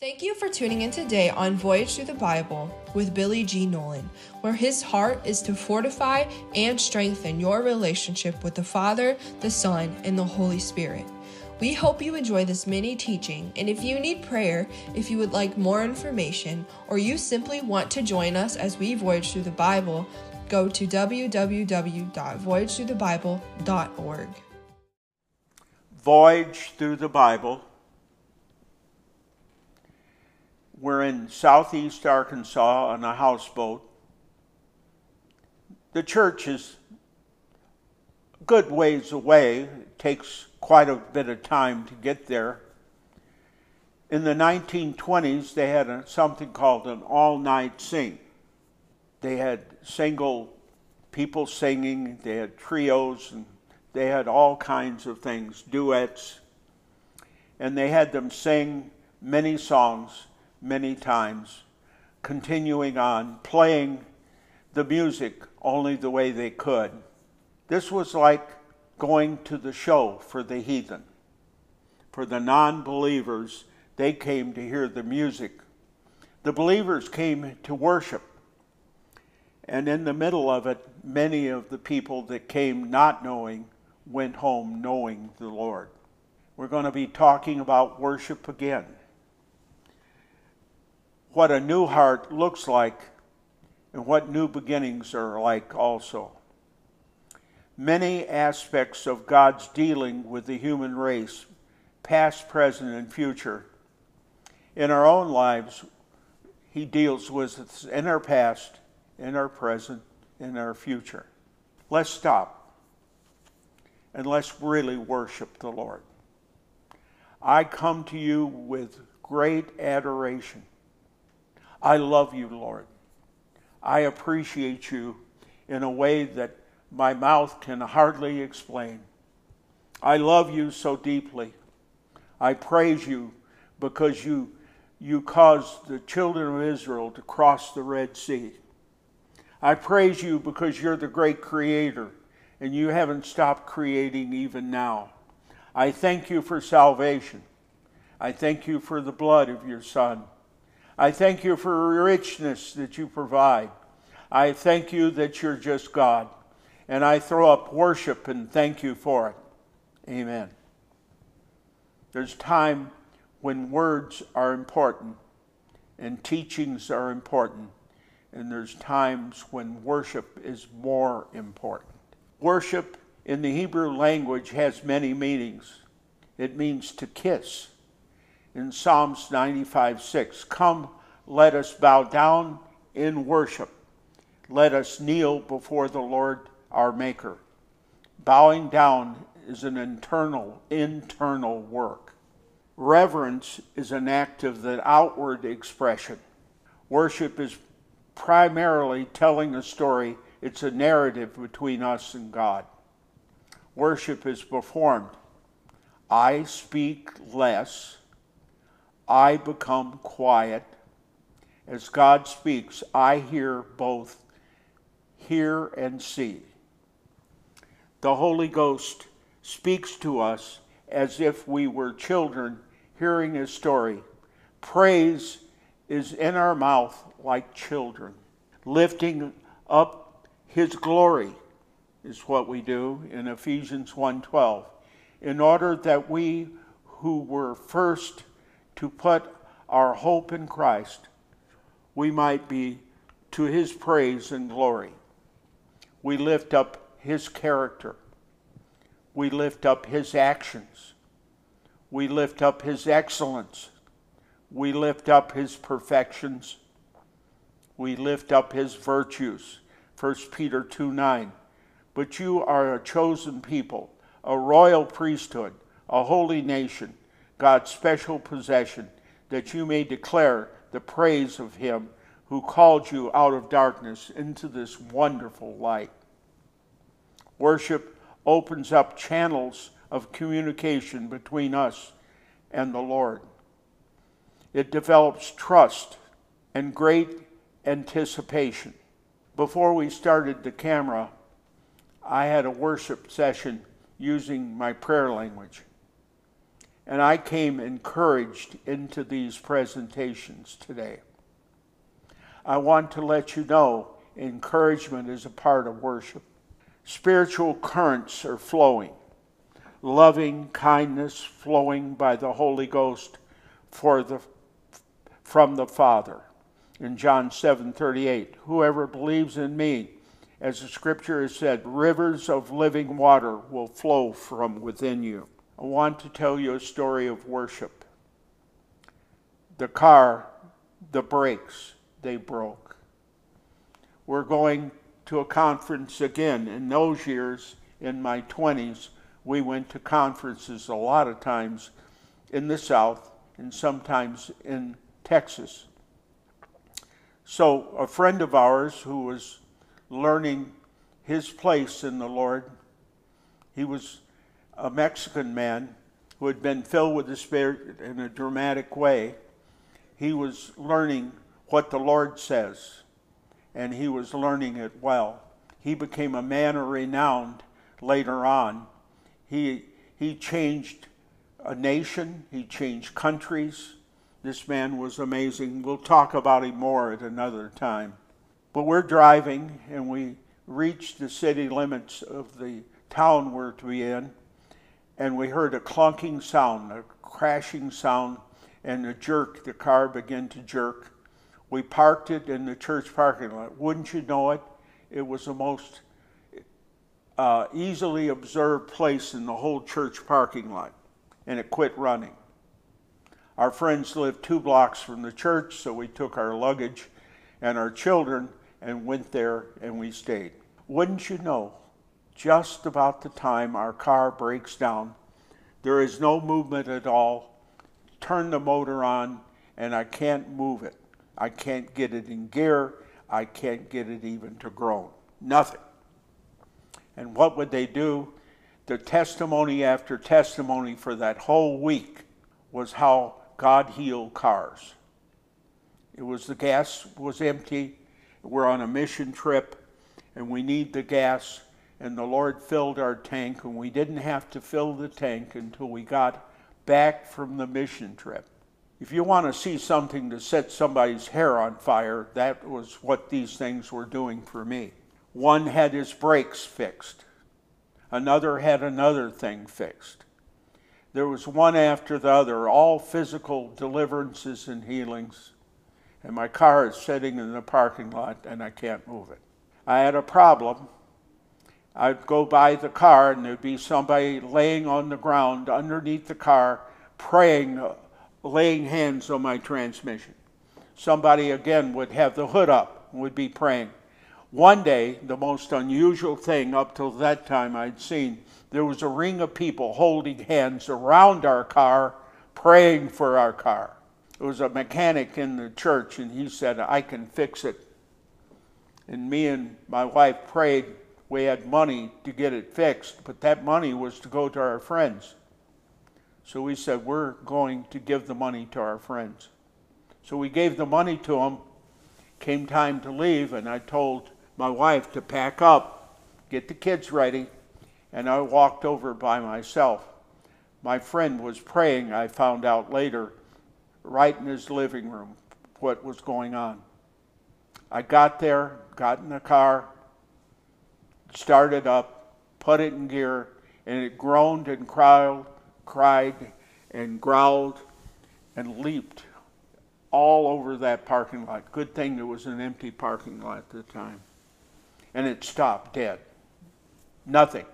Thank you for tuning in today on Voyage Through the Bible with Billy G. Nolan, where his heart is to fortify and strengthen your relationship with the Father, the Son, and the Holy Spirit. We hope you enjoy this mini teaching, and if you need prayer, if you would like more information, or you simply want to join us as we voyage through the Bible, go to www.voyagethroughthebible.org. Voyage Through the Bible We're in southeast Arkansas on a houseboat. The church is good ways away. It takes quite a bit of time to get there. In the 1920s, they had a, something called an all night sing. They had single people singing, they had trios, and they had all kinds of things, duets. And they had them sing many songs many times, continuing on, playing the music only the way they could. This was like going to the show for the heathen. For the non believers, they came to hear the music. The believers came to worship. And in the middle of it, many of the people that came not knowing went home knowing the Lord. We're going to be talking about worship again what a new heart looks like and what new beginnings are like also. Many aspects of God's dealing with the human race, past, present, and future. In our own lives, He deals with us in our past, in our present, in our future. Let's stop and let's really worship the Lord. I come to you with great adoration I love you, Lord. I appreciate you in a way that my mouth can hardly explain. I love you so deeply. I praise you because you, you caused the children of Israel to cross the Red Sea. I praise you because you're the great creator and you haven't stopped creating even now. I thank you for salvation. I thank you for the blood of your Son. I thank you for richness that you provide. I thank you that you're just God. And I throw up worship and thank you for it. Amen. There's time when words are important and teachings are important, and there's times when worship is more important. Worship in the Hebrew language has many meanings. It means to kiss in Psalms 95 6. Come, let us bow down in worship. Let us kneel before the Lord our Maker. Bowing down is an internal, internal work. Reverence is an act of the outward expression. Worship is primarily telling a story, it's a narrative between us and God. Worship is performed. I speak less I become quiet. As God speaks, I hear both hear and see. The Holy Ghost speaks to us as if we were children hearing his story. Praise is in our mouth like children. Lifting up his glory is what we do in Ephesians 1:12 in order that we who were first to put our hope in Christ, we might be to his praise and glory. We lift up his character. We lift up his actions. We lift up his excellence. We lift up his perfections. We lift up his virtues. 1 Peter 2 9. But you are a chosen people, a royal priesthood, a holy nation God's special possession, that you may declare the praise of him who called you out of darkness into this wonderful light. Worship opens up channels of communication between us and the Lord. It develops trust and great anticipation. Before we started the camera, I had a worship session using my prayer language. And I came encouraged into these presentations today. I want to let you know encouragement is a part of worship. Spiritual currents are flowing, loving kindness flowing by the Holy Ghost for the, from the Father. In John 7 38, whoever believes in me, as the scripture has said, rivers of living water will flow from within you. I want to tell you a story of worship. The car, the brakes, they broke. We're going to a conference again. In those years, in my 20s, we went to conferences a lot of times in the South and sometimes in Texas. So, a friend of ours who was learning his place in the Lord, he was a Mexican man who had been filled with the Spirit in a dramatic way. He was learning what the Lord says, and he was learning it well. He became a man of renown later on. He, he changed a nation, he changed countries. This man was amazing. We'll talk about him more at another time. But we're driving, and we reached the city limits of the town we're to be in, and we heard a clunking sound, a crashing sound, and a jerk. The car began to jerk. We parked it in the church parking lot. Wouldn't you know it? It was the most uh, easily observed place in the whole church parking lot, and it quit running. Our friends lived two blocks from the church, so we took our luggage and our children and went there and we stayed. Wouldn't you know, just about the time our car breaks down, there is no movement at all. Turn the motor on, and I can't move it. I can't get it in gear. I can't get it even to groan. Nothing. And what would they do? The testimony after testimony for that whole week was how God healed cars. It was the gas was empty. We're on a mission trip and we need the gas and the Lord filled our tank and we didn't have to fill the tank until we got back from the mission trip. If you want to see something to set somebody's hair on fire, that was what these things were doing for me. One had his brakes fixed. Another had another thing fixed. There was one after the other, all physical deliverances and healings. And my car is sitting in the parking lot and I can't move it. I had a problem. I'd go by the car and there'd be somebody laying on the ground underneath the car praying, laying hands on my transmission. Somebody again would have the hood up and would be praying. One day, the most unusual thing up till that time I'd seen, there was a ring of people holding hands around our car, praying for our car. There was a mechanic in the church, and he said, I can fix it. And me and my wife prayed. We had money to get it fixed, but that money was to go to our friends. So we said, We're going to give the money to our friends. So we gave the money to them. Came time to leave, and I told my wife to pack up, get the kids ready, and I walked over by myself. My friend was praying, I found out later, right in his living room, what was going on. I got there, got in the car, started up, put it in gear, and it groaned and cried, cried and growled and leaped all over that parking lot. Good thing there was an empty parking lot at the time and it stopped dead. Nothing.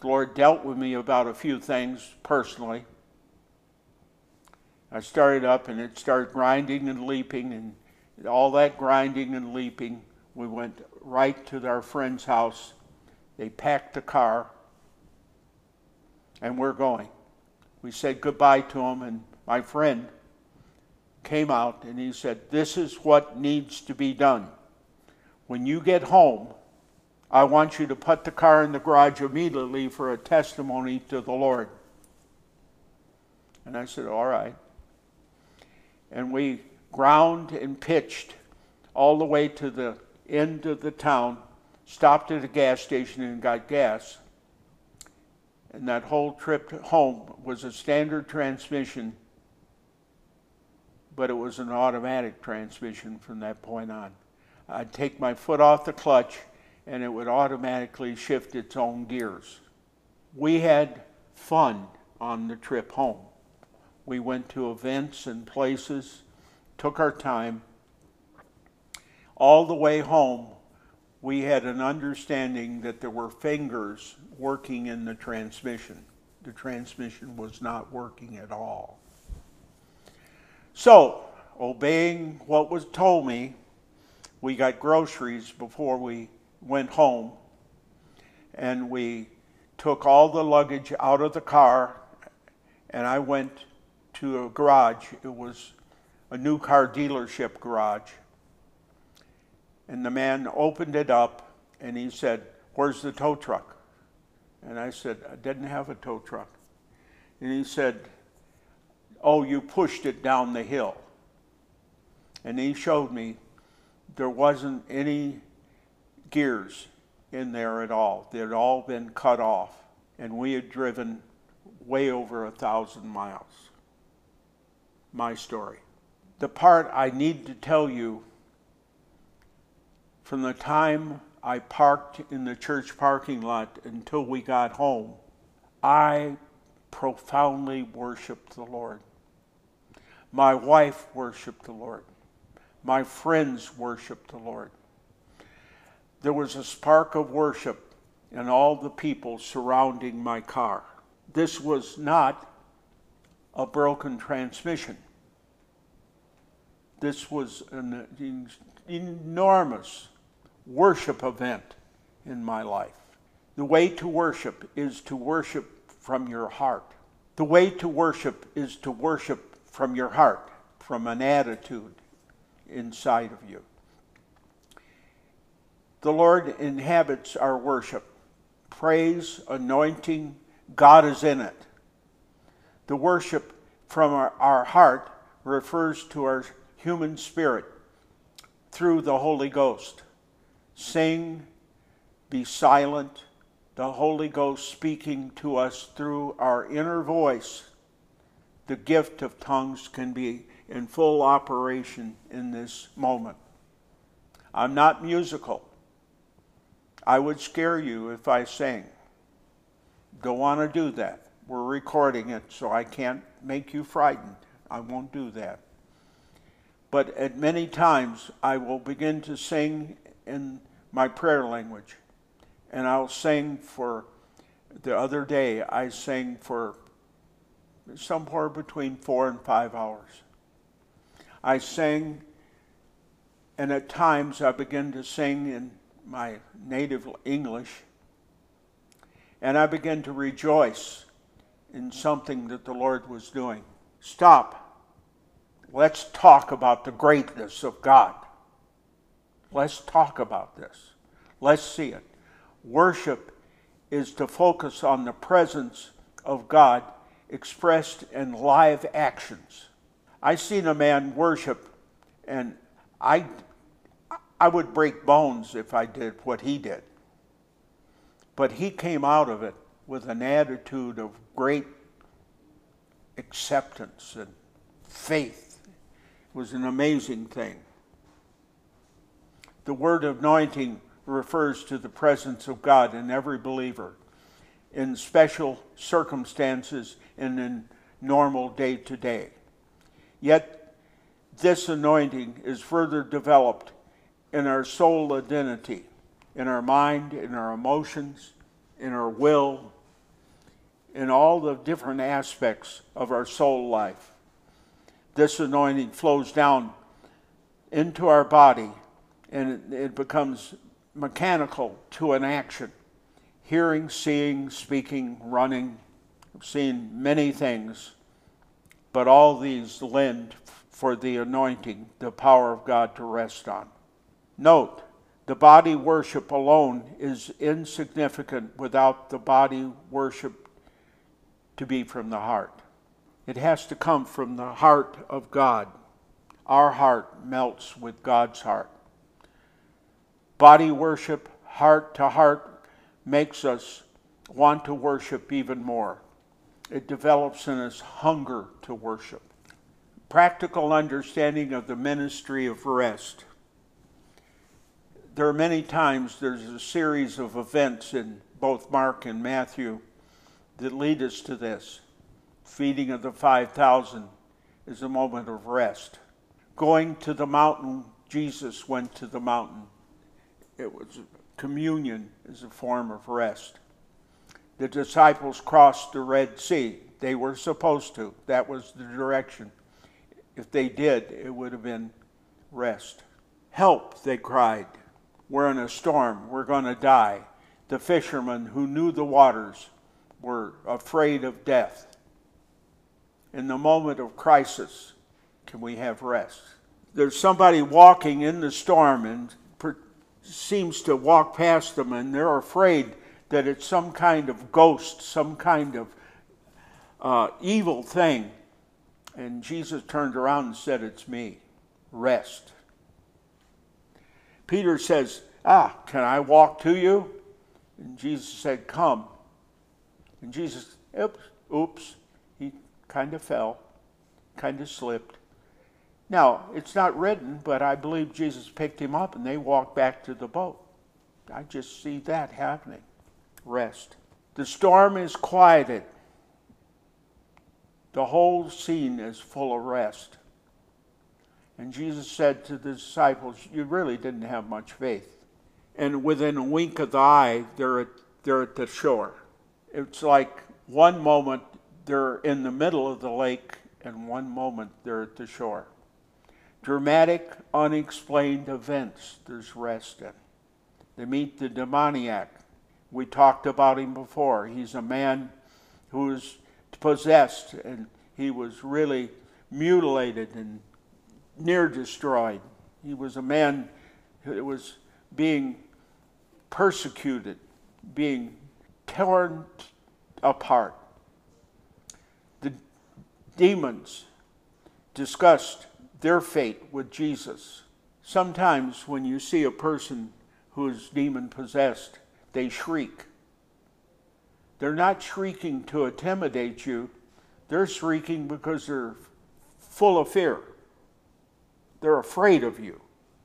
The Lord dealt with me about a few things personally. I started up and it started grinding and leaping, and all that grinding and leaping, we went right to our friend's house. They packed the car, and we're going. We said goodbye to him, and my friend came out and he said, This is what needs to be done when you get home, I want you to put the car in the garage immediately for a testimony to the Lord. And I said, All right. And we ground and pitched all the way to the of the town, stopped at a gas station and got gas. And that whole trip home was a standard transmission, but it was an automatic transmission from that point on. I'd take my foot off the clutch and it would automatically shift its own gears. We had fun on the trip home. We went to events and places, took our time. All the way home, we had an understanding that there were fingers working in the transmission. The transmission was not working at all. So, obeying what was told me, we got groceries before we went home and we took all the luggage out of the car and I went to a garage. It was a new car dealership garage. And the man opened it up and he said, Where's the tow truck? And I said, I didn't have a tow truck. And he said, Oh, you pushed it down the hill. And he showed me there wasn't any gears in there at all. They had all been cut off, and we had driven way over a thousand miles. My story. The part I need to tell you from the time I parked in the church parking lot until we got home, I profoundly worshiped the Lord. My wife worshiped the Lord. My friends worshiped the Lord there was a spark of worship in all the people surrounding my car. This was not a broken transmission. This was an enormous worship event in my life. The way to worship is to worship from your heart. The way to worship is to worship from your heart, from an attitude inside of you. The Lord inhabits our worship. Praise, anointing, God is in it. The worship from our, our heart refers to our human spirit through the Holy Ghost. Sing, be silent, the Holy Ghost speaking to us through our inner voice. The gift of tongues can be in full operation in this moment. I'm not musical. I would scare you if I sang. Don't want to do that. We're recording it, so I can't make you frightened. I won't do that. But at many times, I will begin to sing in my prayer language. And I'll sing for, the other day, I sang for somewhere between four and five hours. I sang, and at times I begin to sing in my native English, and I began to rejoice in something that the Lord was doing. Stop. Let's talk about the greatness of God. Let's talk about this. Let's see it. Worship is to focus on the presence of God expressed in live actions. I seen a man worship, and I I would break bones if I did what he did. But he came out of it with an attitude of great acceptance and faith. It was an amazing thing. The word anointing refers to the presence of God in every believer in special circumstances and in normal day to day. Yet, this anointing is further developed in our soul identity, in our mind, in our emotions, in our will, in all the different aspects of our soul life. This anointing flows down into our body and it, becomes mechanical to an action. Hearing, seeing, speaking, running, seeing many things, but all these lend for the anointing, the power of God to rest on. Note, the body worship alone is insignificant without the body worship to be from the heart. It has to come from the heart of God. Our heart melts with God's heart. Body worship, heart to heart, makes us want to worship even more. It develops in us hunger to worship. Practical understanding of the ministry of rest. There are many times there's a series of events in both Mark and Matthew that lead us to this. Feeding of the 5,000 is a moment of rest. Going to the mountain, Jesus went to the mountain. It was communion is a form of rest. The disciples crossed the Red Sea. They were supposed to. That was the direction. If they did, it would have been rest. Help, they cried. We're in a storm. We're going to die. The fishermen who knew the waters were afraid of death. In the moment of crisis, can we have rest? There's somebody walking in the storm and seems to walk past them, and they're afraid that it's some kind of ghost, some kind of uh, evil thing. And Jesus turned around and said, It's me. Rest. Peter says, Ah, can I walk to you? And Jesus said, Come. And Jesus, oops, oops, he kind of fell, kind of slipped. Now, it's not written, but I believe Jesus picked him up and they walked back to the boat. I just see that happening. Rest. The storm is quieted. The whole scene is full of rest. And Jesus said to the disciples, You really didn't have much faith. And within a wink of the eye, they're at, they're at the shore. It's like one moment they're in the middle of the lake, and one moment they're at the shore. Dramatic, unexplained events, there's rest in. They meet the demoniac. We talked about him before. He's a man who is possessed, and he was really mutilated and near destroyed. He was a man who was being persecuted, being torn apart. The demons discussed their fate with Jesus. Sometimes when you see a person who is demon possessed, they shriek. They're not shrieking to intimidate you, they're shrieking because they're full of fear. They're afraid of you.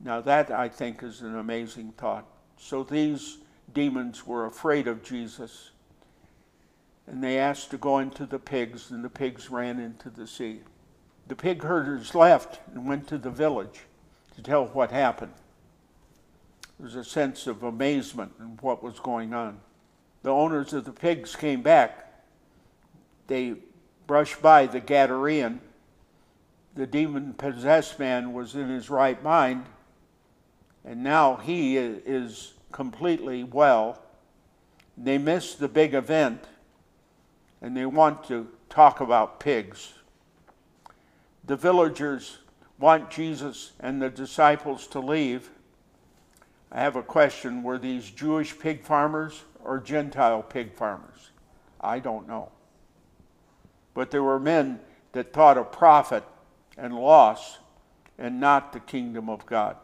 Now, that I think is an amazing thought. So these demons were afraid of Jesus, and they asked to go into the pigs, and the pigs ran into the sea. The pig herders left and went to the village to tell what happened. There was a sense of amazement in what was going on. The owners of the pigs came back. They brushed by the Gadarean. The demon possessed man was in his right mind, and now he is completely well. They missed the big event, and they want to talk about pigs. The villagers want Jesus and the disciples to leave I have a question. Were these Jewish pig farmers or Gentile pig farmers? I don't know. But there were men that thought of profit and loss and not the kingdom of God.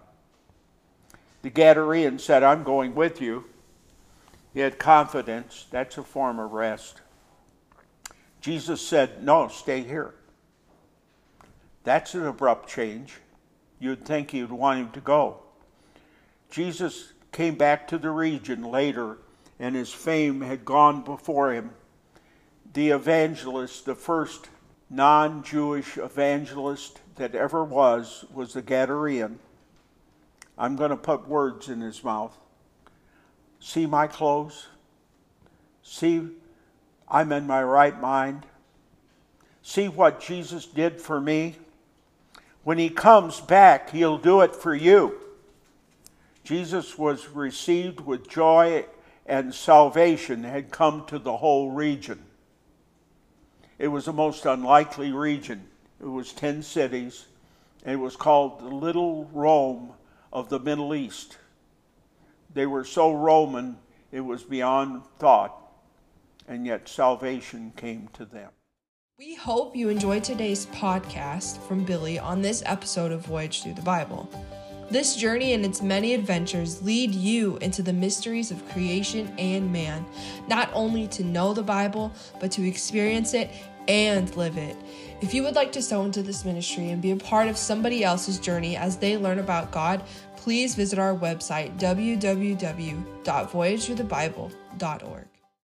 The Gadarean said, I'm going with you. He had confidence. That's a form of rest. Jesus said, No, stay here. That's an abrupt change. You'd think would want him to go. Jesus came back to the region later, and his fame had gone before him. The evangelist, the first non Jewish evangelist that ever was, was the Gadarean. I'm going to put words in his mouth. See my clothes? See, I'm in my right mind. See what Jesus did for me? When he comes back, he'll do it for you. Jesus was received with joy and salvation had come to the whole region. It was a most unlikely region. It was 10 cities, and it was called the Little Rome of the Middle East. They were so Roman, it was beyond thought, and yet salvation came to them. We hope you enjoyed today's podcast from Billy on this episode of Voyage Through the Bible. This journey and its many adventures lead you into the mysteries of creation and man, not only to know the Bible, but to experience it and live it. If you would like to sow into this ministry and be a part of somebody else's journey as they learn about God, please visit our website, www.voyagethroughthebible.org.